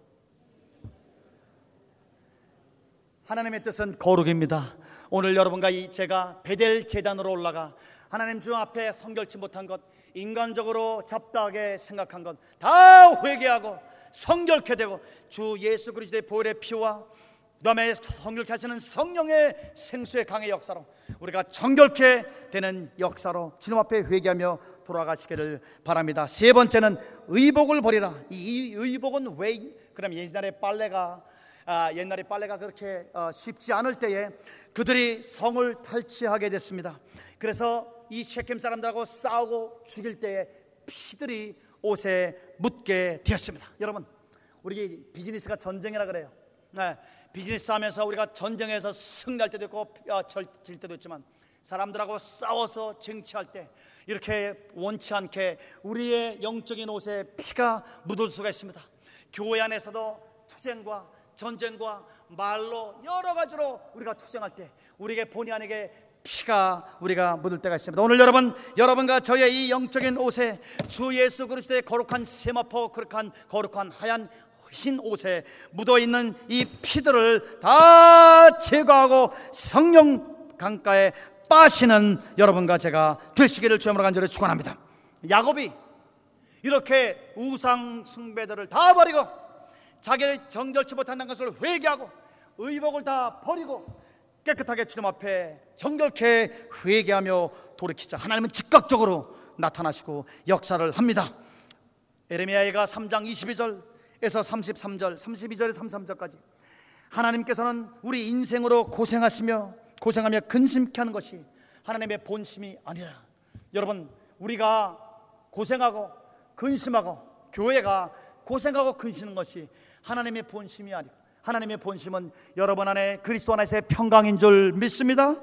하나님의 뜻은 거룩입니다. 오늘 여러분과 이 제가 베델 재단으로 올라가 하나님 주 앞에 성결치 못한 것, 인간적으로 잡다하게 생각한 것 다 회개하고 성결케 되고 주 예수 그리스도의 보혈의 피와 그 다음에 성결케 하시는 성령의 생수의 강의 역사로 우리가 정결케 되는 역사로 주님 앞에 회개하며 돌아가시기를 바랍니다. 세 번째는 의복을 버리라. 이 의복은 왜? 그럼 옛날에 빨래가 아, 옛날에 빨래가 그렇게 어, 쉽지 않을 때에 그들이 성을 탈취하게 됐습니다. 그래서 이 셰kem 사람들하고 싸우고 죽일 때에 피들이 옷에 묻게 되었습니다. 여러분, 우리 비즈니스가 전쟁이라 그래요. 네, 비즈니스 하면서 우리가 전쟁에서 승리할 때도 있고 어, 질 때도 있지만 사람들하고 싸워서 쟁취할 때 이렇게 원치 않게 우리의 영적인 옷에 피가 묻을 수가 있습니다. 교회 안에서도 투쟁과 전쟁과 말로 여러 가지로 우리가 투쟁할 때 우리에게 본의 아니게 피가 우리가 묻을 때가 있습니다. 오늘 여러분 여러분과 저의 이 영적인 옷에 주 예수 그리스도의 거룩한 세마포 거룩한 거룩한 하얀 흰 옷에 묻어 있는 이 피들을 다 제거하고 성령 강가에 빠시는 여러분과 제가 되시기를 주님으로 간절히 축원합니다. 야곱이 이렇게 우상 숭배들을 다 버리고 자기를 정결치 못한다는 것을 회개하고 의복을 다 버리고 깨끗하게 주님 앞에 정결케 회개하며 돌이키자 하나님은 즉각적으로 나타나시고 역사를 합니다. 에레미야가 3장 22절에서 33절, 32절에서 33절까지 하나님께서는 우리 인생으로 고생하시며 고생하며 근심케 하는 것이 하나님의 본심이 아니라 여러분 우리가 고생하고 근심하고 교회가 고생하고 근심하는 것이 하나님의 본심이 아니고 하나님의 본심은 여러분 안에 그리스도 안에서의 평강인 줄 믿습니다.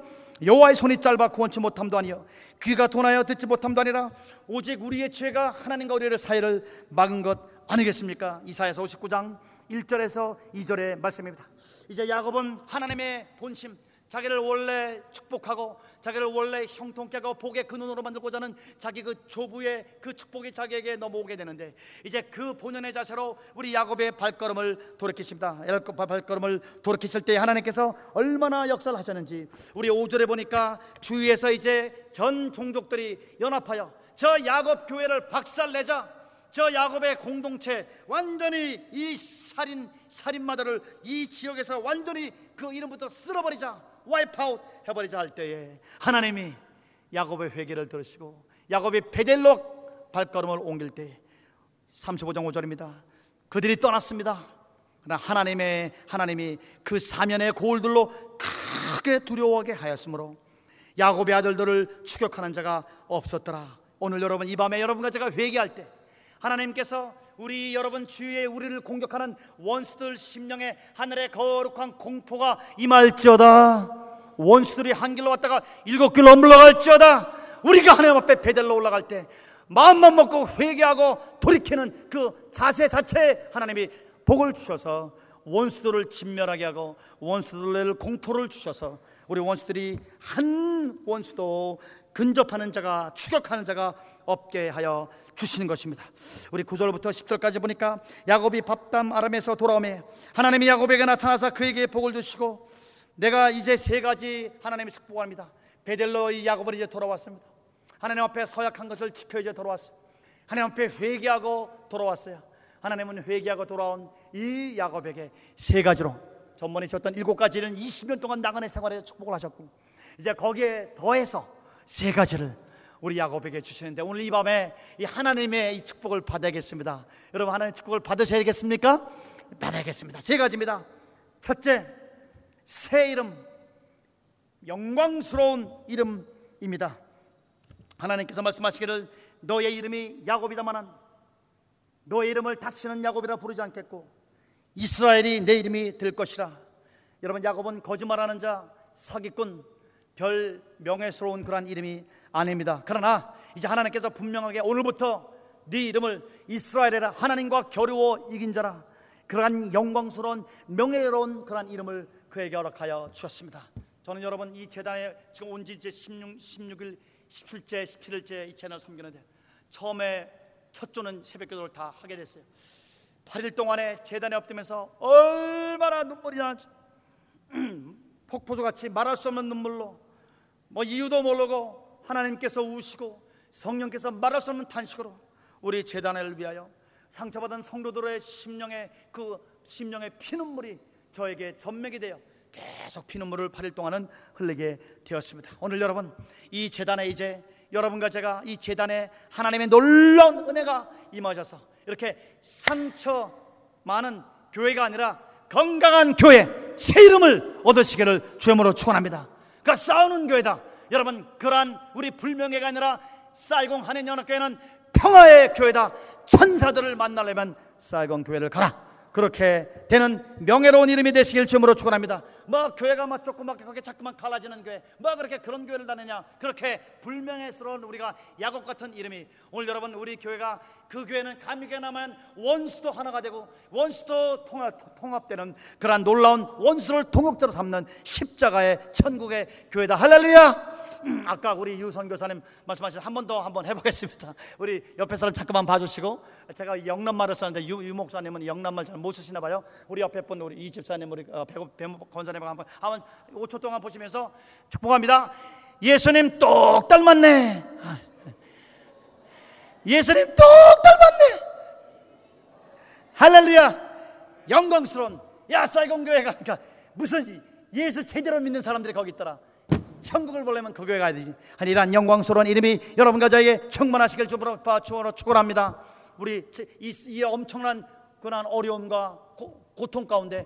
여호와의 손이 짧아 구원치 못함도 아니요 귀가 둔하여 듣지 못함도 아니라 오직 우리의 죄가 하나님과 우리의 사이를 막은 것 아니겠습니까? 이사야서 59장 1절에서 2절의 말씀입니다. 이제 야곱은 하나님의 본심 자기를 원래 축복하고 자기를 원래 형통케 하고 복의 근원으로 만들고자 하는 자기 그 조부의 그 축복이 자기에게 넘어오게 되는데 이제 그 본연의 자세로 우리 야곱의 발걸음을 돌이키십니다. 야곱 발걸음을 돌이키실 때 하나님께서 얼마나 역사를 하셨는지 우리 5절에 보니까 주위에서 이제 전 종족들이 연합하여 저 야곱 교회를 박살내자 저 야곱의 공동체 완전히 이 살인 살인마들을 이 지역에서 완전히 그 이름부터 쓸어버리자 와이프아웃 해버리자 할 때에 하나님이 야곱의 회개를 들으시고 야곱이 베델로 발걸음을 옮길 때 35장 5절입니다. 그들이 떠났습니다. 그러나 하나님의 하나님이 그 사면의 고울들로 크게 두려워하게 하였으므로 야곱의 아들들을 추격하는 자가 없었더라. 오늘 여러분 이 밤에 여러분과 제가 회개할 때 하나님께서 우리 여러분 주위에 우리를 공격하는 원수들 심령에 하늘의 거룩한 공포가 임할지어다. 원수들이 한 길로 왔다가 일곱 길로 물러갈지어다. 우리가 하나님 앞에 베델로 올라갈 때 마음만 먹고 회개하고 돌이키는 그 자세 자체에 하나님이 복을 주셔서 원수들을 진멸하게 하고 원수들을 공포를 주셔서 우리 원수들이 한 원수도 근접하는 자가 추격하는 자가 없게 하여 주시는 것입니다. 우리 9절부터 10절까지 보니까 야곱이 밥담 아람에서 돌아오매 하나님이 야곱에게 나타나서 그에게 복을 주시고 내가 이제 세 가지 하나님의 축복합니다. 베델로의 야곱은 이제 돌아왔습니다. 하나님 앞에 서약한 것을 지켜 이제 돌아왔어요. 하나님 앞에 회개하고 돌아왔어요. 하나님은 회개하고 돌아온 이 야곱에게 세 가지로 전번에 줬던 일곱 가지는 20년 동안 나그네 생활에서 축복을 하셨고 이제 거기에 더해서 세 가지를 우리 야곱에게 주시는데 오늘 이 밤에 이 하나님의 이 축복을 받아야겠습니다. 여러분 하나님의 축복을 받으셔야겠습니까? 받아야겠습니다. 세 가지입니다. 첫째, 새 이름, 영광스러운 이름입니다. 하나님께서 말씀하시기를 너의 이름이 야곱이다마는 너의 이름을 다시는 야곱이라 부르지 않겠고 이스라엘이 내 이름이 될 것이라. 여러분 야곱은 거짓말하는 자, 사기꾼, 별 명예스러운 그러한 이름이 아닙니다. 그러나 이제 하나님께서 분명하게 오늘부터 네 이름을 이스라엘이라 하나님과 겨루어 이긴 자라 그러한 영광스러운 명예로운 그러한 이름을 그에게 허락하여 주셨습니다. 저는 여러분 이 재단에 지금 온 지 이제 16, 16일, 17째, 17일째 이 채널 섬기는데 처음에 첫 주는 새벽 기도를 다 하게 됐어요. 8일 동안에 재단에 엎드면서 얼마나 눈물이 나는지 폭포수 같이 말할 수 없는 눈물로 뭐 이유도 모르고 하나님께서 우시고 성령께서 말할 수 없는 탄식으로 우리 재단을 위하여 상처받은 성도들의 심령의 그 심령의 피눈물이 저에게 전맥이 되어 계속 피눈물을 8일 동안은 흘리게 되었습니다. 오늘 여러분 이 재단에 이제 여러분과 제가 이 재단에 하나님의 놀라운 은혜가 임하셔서 이렇게 상처 많은 교회가 아니라 건강한 교회 새 이름을 얻으시기를 주님으로 축원합니다. 그 싸우는 교회다. 여러분 그러한 우리 불명예가 아니라 쌀공 한인 연합교회는 평화의 교회다. 천사들을 만나려면 쌀공 교회를 가라. 그렇게 되는 명예로운 이름이 되시길 주님으로 축원합니다. 뭐 교회가 막 조그맣게 그렇게 자꾸만 갈라지는 교회, 뭐 그렇게 그런 교회를 다니냐? 그렇게 불명예스러운 우리가 야곱 같은 이름이 오늘 여러분 우리 교회가 그 교회는 감리교회나만 원수도 하나가 되고 원수도 통합, 통합되는 그러한 놀라운 원수를 동역자로 삼는 십자가의 천국의 교회다. 할렐루야! 음, 아까 우리 유선 교사님 말씀하신 한 번 더 한 번 해보겠습니다. 우리 옆에 사람 잠깐만 봐주시고 제가 영남말을 썼는데 유, 유 목사님은 영남말 잘 못 쓰시나 봐요. 우리 옆에 분 우리 이 집사님 우리 어, 배고 배 권사님 한번 한번 5초 동안 보시면서 축복합니다. 예수님 똑 닮았네. 아, 예수님 똑 닮았네. 할렐루야. 영광스러운 야 사이공 교회가 그러니까 무슨 예수 제대로 믿는 사람들이 거기 있더라. 천국을 보려면 그 교회 가야 되지. 한 이러한 영광스러운 이름이 여러분과 저에게 충만하시길 주로 축원합니다. 우리 이, 이 엄청난 그런 어려움과 고, 고통 가운데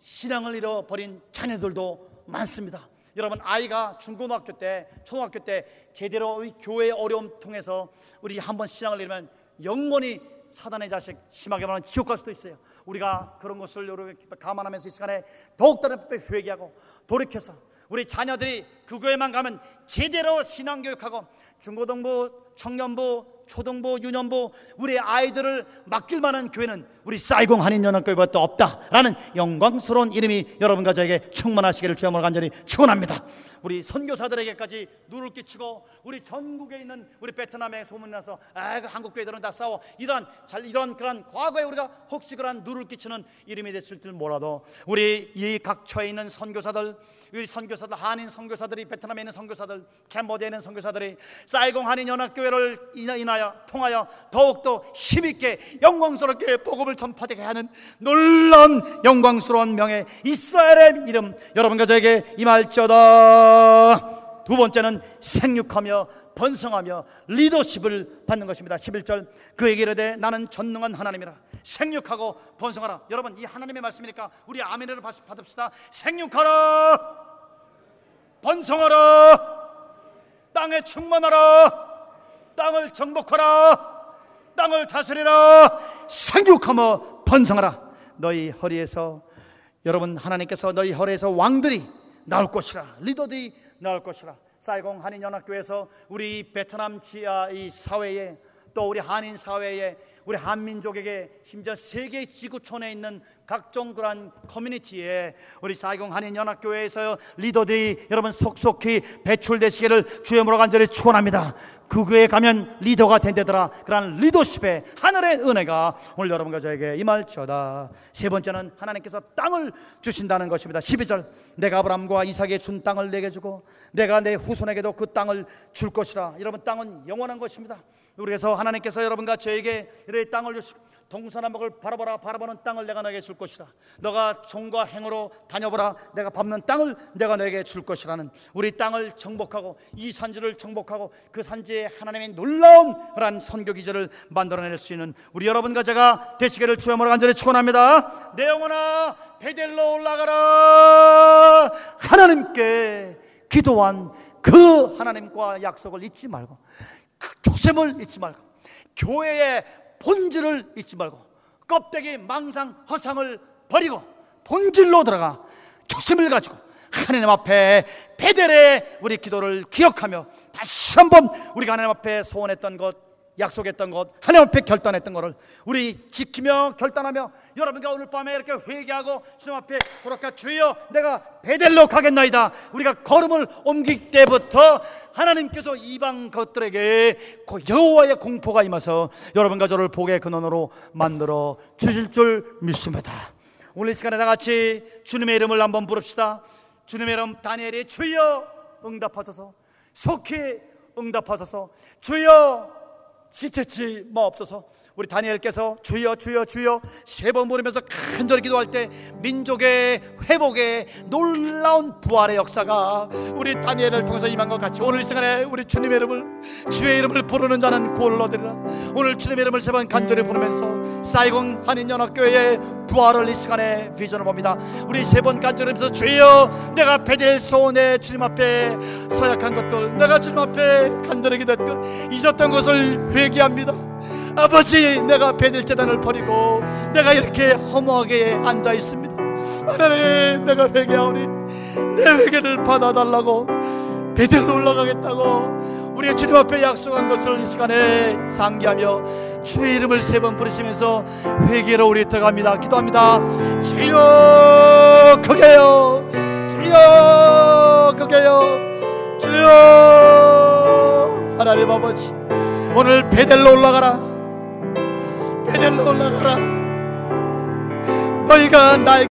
신앙을 잃어버린 자녀들도 많습니다. 여러분 아이가 중고등학교 때, 초등학교 때 제대로 교회의 어려움 통해서 우리 한번 신앙을 잃으면 영원히 사단의 자식 심하게 말하면 지옥 갈 수도 있어요. 우리가 그런 것을 여러 감안하면서 이 시간에 더욱더 회개하고 돌이켜서 우리 자녀들이 그 교회만 가면 제대로 신앙교육하고 중고등부, 청년부, 초등부, 유년부 우리 아이들을 맡길 만한 교회는 우리 사이공 한인연합교회밖에 없다라는 영광스러운 이름이 여러분과 저에게 충만하시기를 주여을 간절히 축원합니다. 우리 선교사들에게까지 누를 끼치고 우리 전국에 있는 우리 베트남에 소문나서 아, 그 한국 교회들은 다 싸워 이런 잘 이런 그런 과거에 우리가 혹시 그런 누를 끼치는 이름이 됐을 줄 몰라도 우리 이 각처에 있는 선교사들 우리 선교사들 한인 선교사들이 베트남에 있는 선교사들 캄보디아에 있는 선교사들이 사이공 한인 연합교회를 인하 여 통하여 더욱더 힘있게 영광스럽게 복음을 전파되게 하는 놀라운 영광스러운 명예 이스라엘의 이름. 여러분과 저에게 임할지어다. 두 번째는 생육하며 번성하며 리더십을 받는 것입니다. 11절. 그에게 이르되 나는 전능한 하나님이라. 생육하고 번성하라. 여러분 이 하나님의 말씀이니까 우리 아멘을 받읍시다. 생육하라. 번성하라. 땅에 충만하라 땅을 정복하라. 땅을 다스리라. 생육하며 번성하라. 너희 허리에서 여러분 하나님께서 너희 허리에서 왕들이 나올 것이라. 리더들이 나올 것이라. 사이공 한인연합교회에서 우리 베트남 지하 이 사회에 또 우리 한인 사회에 우리 한민족에게 심지어 세계 지구촌에 있는 각종 그러한 커뮤니티에 우리 사이공 한인 연합교회에서 리더들이 여러분 속속히 배출되시기를 주여으로 간절히 축원합니다. 그 교회에 가면 리더가 된다더라. 그러한 리더십의 하늘의 은혜가 오늘 여러분과 저에게 임할지어다. 세 번째는 하나님께서 땅을 주신다는 것입니다. 12절 내가 아브라함과 이삭에 준 땅을 내게 주고 내가 내 후손에게도 그 땅을 줄 것이라. 여러분 땅은 영원한 것입니다. 그래서 하나님께서 여러분과 저에게 이렇게 땅을 주시고 동서남북을 바라보라 바라보는 땅을 내가 너에게 줄 것이라. 너가 종과 행으로 다녀보라. 내가 밟는 땅을 내가 너에게 줄 것이라는 우리 땅을 정복하고 이 산지를 정복하고 그 산지에 하나님의 놀라운 그러한 선교 기절을 만들어낼 수 있는 우리 여러분과 제가 되시기를 주여으로 간절히 축원합니다. 내 영혼아 베델로 올라가라. 하나님께 기도한 그 하나님과 약속을 잊지 말고 그 교sem을 잊지 말고 교회의 본질을 잊지 말고 껍데기 망상 허상을 버리고 본질로 들어가 초심을 가지고 하나님 앞에 베델의 우리 기도를 기억하며 다시 한번 우리가 하나님 앞에 소원했던 것 약속했던 것 하나님 앞에 결단했던 것을 우리 지키며 결단하며 여러분과 오늘 밤에 이렇게 회개하고 주님 앞에 그렇게 주여 내가 베델로 가겠나이다. 우리가 걸음을 옮길 때부터 하나님께서 이방 것들에게 그 여호와의 공포가 임해서 여러분과 저를 복의 근원으로 만들어 주실 줄 믿습니다. 오늘 이 시간에 다 같이 주님의 이름을 한번 부릅시다. 주님의 이름 다니엘이 주여 응답하소서. 속히 응답하소서. 주여 지체치 마옵소서 우리 다니엘께서 주여 주여 주여 세 번 부르면서 간절히 기도할 때 민족의 회복에 놀라운 부활의 역사가 우리 다니엘을 통해서 임한 것 같이 오늘 이 시간에 우리 주님의 이름을 주의 이름을 부르는 자는 구원을 얻으리라. 오늘 주님의 이름을 세 번 간절히 부르면서 사이공 한인연합교회의 부활을 이 시간에 비전을 봅니다. 우리 세 번 간절히 하면서 주여 내가 베델 소원에 주님 앞에 서약한 것들 내가 주님 앞에 간절히 기도했고 잊었던 것을 회개합니다 아버지 내가 베델 재단을 버리고 내가 이렇게 허무하게 앉아 있습니다. 하나님 내가 회개하오니 내 회개를 받아달라고 베델로 올라가겠다고 우리가 주님 앞에 약속한 것을 이 시간에 상기하며 주의 이름을 세 번 부르시면서 회개로 우리 들어갑니다. 기도합니다. 주여 그게요. 주여 그게요. 주여. 하나님 아버지 오늘 베델로 올라가라 베델로 올라가라. 너희가 날